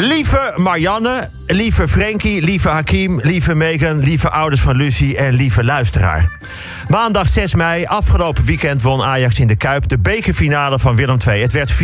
Lieve Marianne, lieve Frankie, lieve Hakim, lieve Megan, lieve ouders van Lucie en lieve luisteraar. Maandag 6 mei, afgelopen weekend won Ajax in de Kuip de bekerfinale van Willem II. Het werd 4-0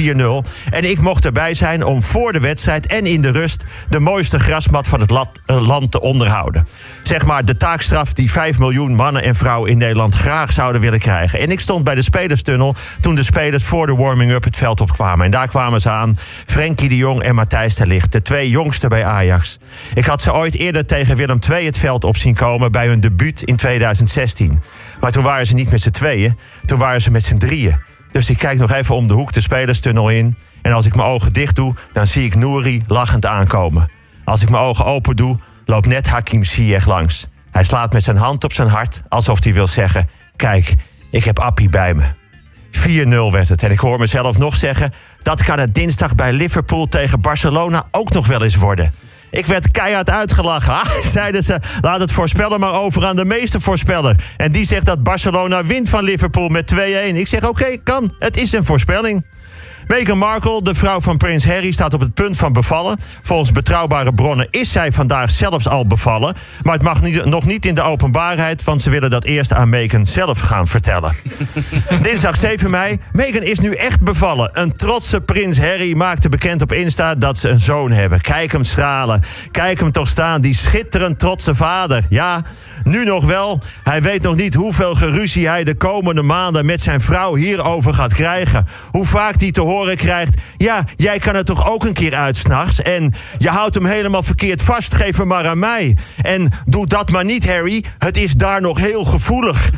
en ik mocht erbij zijn om voor de wedstrijd en in de rust de mooiste grasmat van het eh, land te onderhouden. Zeg maar de taakstraf die 5 miljoen mannen en vrouwen in Nederland graag zouden willen krijgen. En ik stond bij de spelerstunnel toen de spelers voor de warming-up het veld opkwamen. En daar kwamen ze aan, Frenkie de Jong en Matthijs de Ligt, de twee jongsten bij Ajax. Ik had ze ooit eerder tegen Willem II het veld op zien komen bij hun debuut in 2016. Maar toen waren ze niet met z'n tweeën, toen waren ze met z'n drieën. Dus ik kijk nog even om de hoek de spelerstunnel in. En als ik mijn ogen dicht doe, dan zie ik Nouri lachend aankomen. Als ik mijn ogen open doe, loopt net Hakim Ziyech langs. Hij slaat met zijn hand op zijn hart, alsof hij wil zeggen... Kijk, ik heb Appie bij me. 4-0 werd het. En ik hoor mezelf nog zeggen... dat kan het dinsdag bij Liverpool tegen Barcelona ook nog wel eens worden. Ik werd keihard uitgelachen. Ah, zeiden ze, laat het voorspellen maar over aan de meeste voorspeller. En die zegt dat Barcelona wint van Liverpool met 2-1. Ik zeg, oké, kan. Het is een voorspelling. Meghan Markle, de vrouw van prins Harry, staat op het punt van bevallen. Volgens betrouwbare bronnen is zij vandaag zelfs al bevallen. Maar het mag niet, nog niet in de openbaarheid, want ze willen dat eerst aan Meghan zelf gaan vertellen. Dinsdag 7 mei. Meghan is nu echt bevallen. Een trotse prins Harry maakte bekend op Insta dat ze een zoon hebben. Kijk hem stralen. Kijk hem toch staan, die schitterend trotse vader. Ja, nu nog wel. Hij weet nog niet hoeveel geruzie hij de komende maanden met zijn vrouw hierover gaat krijgen. Hoe vaak hij te horen krijgt: Ja, jij kan er toch ook een keer uit s'nachts. En je houdt hem helemaal verkeerd vast, geef hem maar aan mij. En doe dat maar niet, Harry. Het is daar nog heel gevoelig.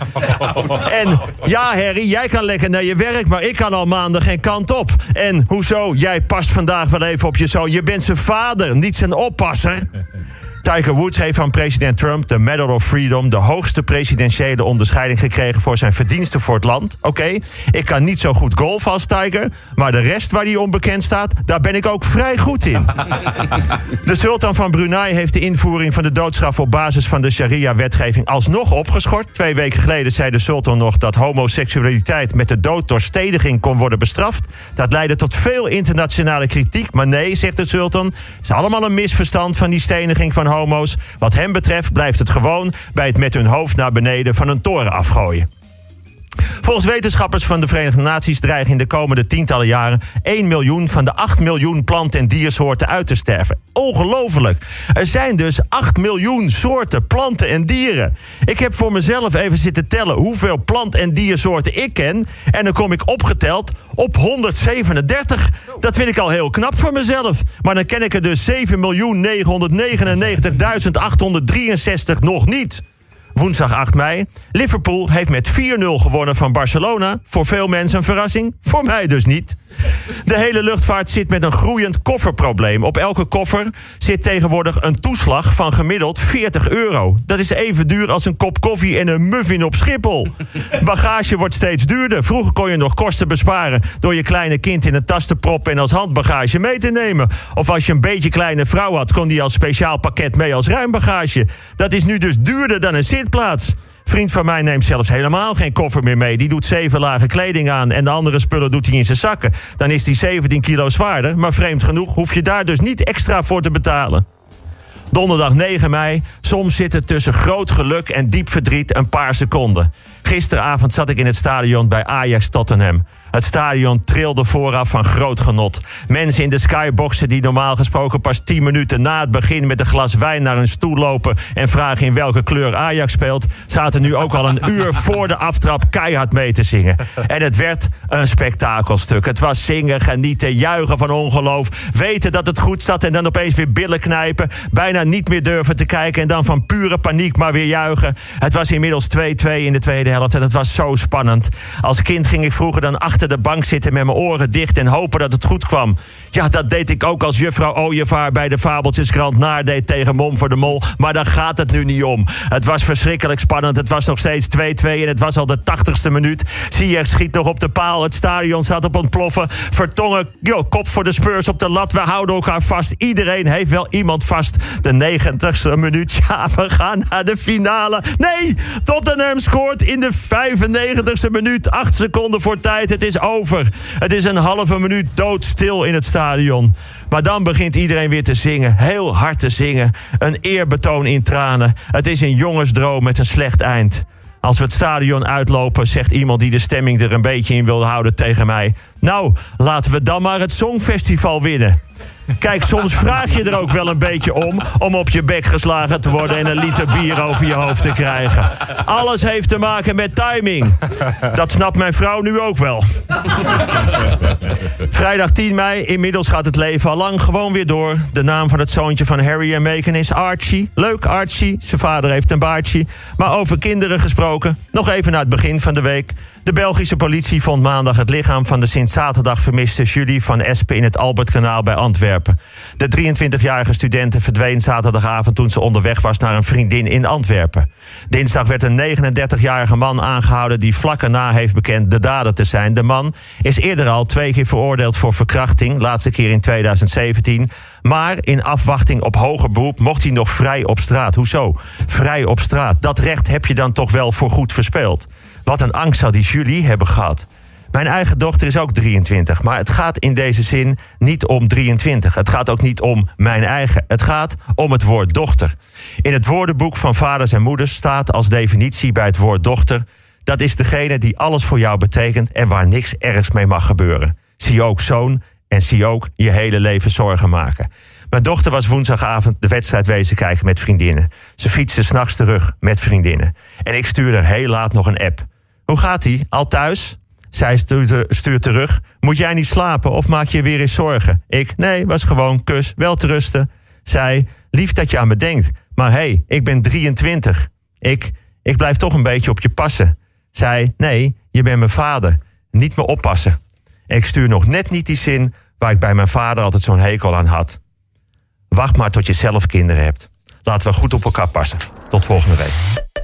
en ja, Harry, jij kan lekker naar je werk, maar ik kan al maandag geen kant op. En hoezo? Jij past vandaag wel even op je zoon. Je bent zijn vader, niet zijn oppasser. Tiger Woods heeft van president Trump de Medal of Freedom, de hoogste presidentiële onderscheiding gekregen voor zijn verdiensten voor het land. Oké, ik kan niet zo goed golfen als Tiger, maar de rest waar hij onbekend staat, daar ben ik ook vrij goed in. De sultan van Brunei heeft de invoering van de doodstraf op basis van de sharia-wetgeving alsnog opgeschort. Twee weken geleden zei de sultan nog dat homoseksualiteit met de dood door stediging kon worden bestraft. Dat leidde tot veel internationale kritiek, maar nee, zegt de sultan, het is allemaal een misverstand van die steniging van Wat hem betreft blijft het gewoon bij het met hun hoofd naar beneden van een toren afgooien. Volgens wetenschappers van de Verenigde Naties dreigen in de komende tientallen jaren 1 miljoen van de 8 miljoen plant- en diersoorten uit te sterven. Ongelooflijk. Er zijn dus 8 miljoen soorten planten en dieren. Ik heb voor mezelf even zitten tellen hoeveel plant- en diersoorten ik ken. En dan kom ik opgeteld op 137. Dat vind ik al heel knap voor mezelf. Maar dan ken ik er dus 7.999.863 nog niet woensdag 8 mei. Liverpool heeft met 4-0 gewonnen van Barcelona. Voor veel mensen een verrassing, voor mij dus niet. De hele luchtvaart zit met een groeiend kofferprobleem. Op elke koffer zit tegenwoordig een toeslag van gemiddeld 40 euro. Dat is even duur als een kop koffie en een muffin op Schiphol. Bagage wordt steeds duurder. Vroeger kon je nog kosten besparen door je kleine kind in een tas te proppen en als handbagage mee te nemen. Of als je een beetje kleine vrouw had, kon die als speciaal pakket mee als ruimbagage. Dat is nu dus duurder dan een zitplaats. Vriend van mij neemt zelfs helemaal geen koffer meer mee. Die doet zeven lagen kleding aan en de andere spullen doet hij in zijn zakken. Dan is die 17 kilo zwaarder, maar vreemd genoeg hoef je daar dus niet extra voor te betalen. Donderdag 9 mei. Soms zit het tussen groot geluk en diep verdriet een paar seconden. Gisteravond zat ik in het stadion bij Ajax Tottenham. Het stadion trilde vooraf van groot genot. Mensen in de skyboxen die normaal gesproken pas 10 minuten na het begin met een glas wijn naar hun stoel lopen en vragen in welke kleur Ajax speelt, zaten nu ook al een uur voor de aftrap keihard mee te zingen. En het werd een spektakelstuk. Het was zingen, genieten, juichen van ongeloof, weten dat het goed zat en dan opeens weer billen knijpen, bijna niet meer durven te kijken en dan van pure paniek maar weer juichen. Het was inmiddels 2-2 in de tweede helft en het was zo spannend. Als kind ging ik vroeger dan achter de bank zitten met mijn oren dicht en hopen dat het goed kwam. Ja, dat deed ik ook als juffrouw Ooievaar bij de Fabeltjeskrant nadeed tegen Mom voor de Mol. Maar daar gaat het nu niet om. Het was verschrikkelijk spannend. Het was nog steeds 2-2 en het was al de 80ste minuut. Sier schiet nog op de paal. Het stadion zat op ontploffen. Vertongen, yo, kop voor de Spurs op de lat. We houden elkaar vast. Iedereen heeft wel iemand vast. De 90ste minuut. Ja, we gaan naar de finale. Nee, Tottenham scoort in de 95ste minuut. 8 seconden voor tijd. Het is over. Het is een halve minuut doodstil in het stadion. Maar dan begint iedereen weer te zingen, heel hard te zingen. Een eerbetoon in tranen. Het is een jongensdroom met een slecht eind. Als we het stadion uitlopen, zegt iemand die de stemming er een beetje in wil houden tegen mij. Nou, laten we dan maar het Songfestival winnen. Kijk, soms vraag je er ook wel een beetje om om op je bek geslagen te worden en een liter bier over je hoofd te krijgen. Alles heeft te maken met timing. Dat snapt mijn vrouw nu ook wel. Vrijdag 10 mei, inmiddels gaat het leven al lang gewoon weer door. De naam van het zoontje van Harry en Meghan is Archie. Leuk Archie, zijn vader heeft een baardje. Maar over kinderen gesproken, nog even naar het begin van de week. De Belgische politie vond maandag het lichaam van de sinds zaterdag vermiste Julie van Espen in het Albertkanaal bij Antwerpen. De 23-jarige studente verdween zaterdagavond toen ze onderweg was naar een vriendin in Antwerpen. Dinsdag werd een 39-jarige man aangehouden die vlak erna heeft bekend de dader te zijn. De man is eerder al twee keer veroordeeld voor verkrachting, laatste keer in 2017. Maar in afwachting op hoger beroep mocht hij nog vrij op straat. Hoezo? Vrij op straat. Dat recht heb je dan toch wel voor goed verspeeld. Wat een angst zou die Julie hebben gehad. Mijn eigen dochter is ook 23, maar het gaat in deze zin niet om 23. Het gaat ook niet om mijn eigen. Het gaat om het woord dochter. In het woordenboek van vaders en moeders staat als definitie bij het woord dochter: dat is degene die alles voor jou betekent en waar niks ergs mee mag gebeuren. Zie ook zoon en zie ook je hele leven zorgen maken. Mijn dochter was woensdagavond de wedstrijd wezen kijken met vriendinnen. Ze fietste s'nachts terug met vriendinnen. En ik stuurde heel laat nog een app. Hoe gaat ie? Al thuis? Zij stuurt terug. Moet jij niet slapen of maak je weer eens zorgen? Ik, nee, was gewoon kus, wel te rusten. Zij, lief dat je aan me denkt. Maar hé, hey, ik ben 23. Ik, ik blijf toch een beetje op je passen. Zij, nee, je bent mijn vader. Niet me oppassen. En ik stuur nog net niet die zin waar ik bij mijn vader altijd zo'n hekel aan had. Wacht maar tot je zelf kinderen hebt. Laten we goed op elkaar passen. Tot volgende week.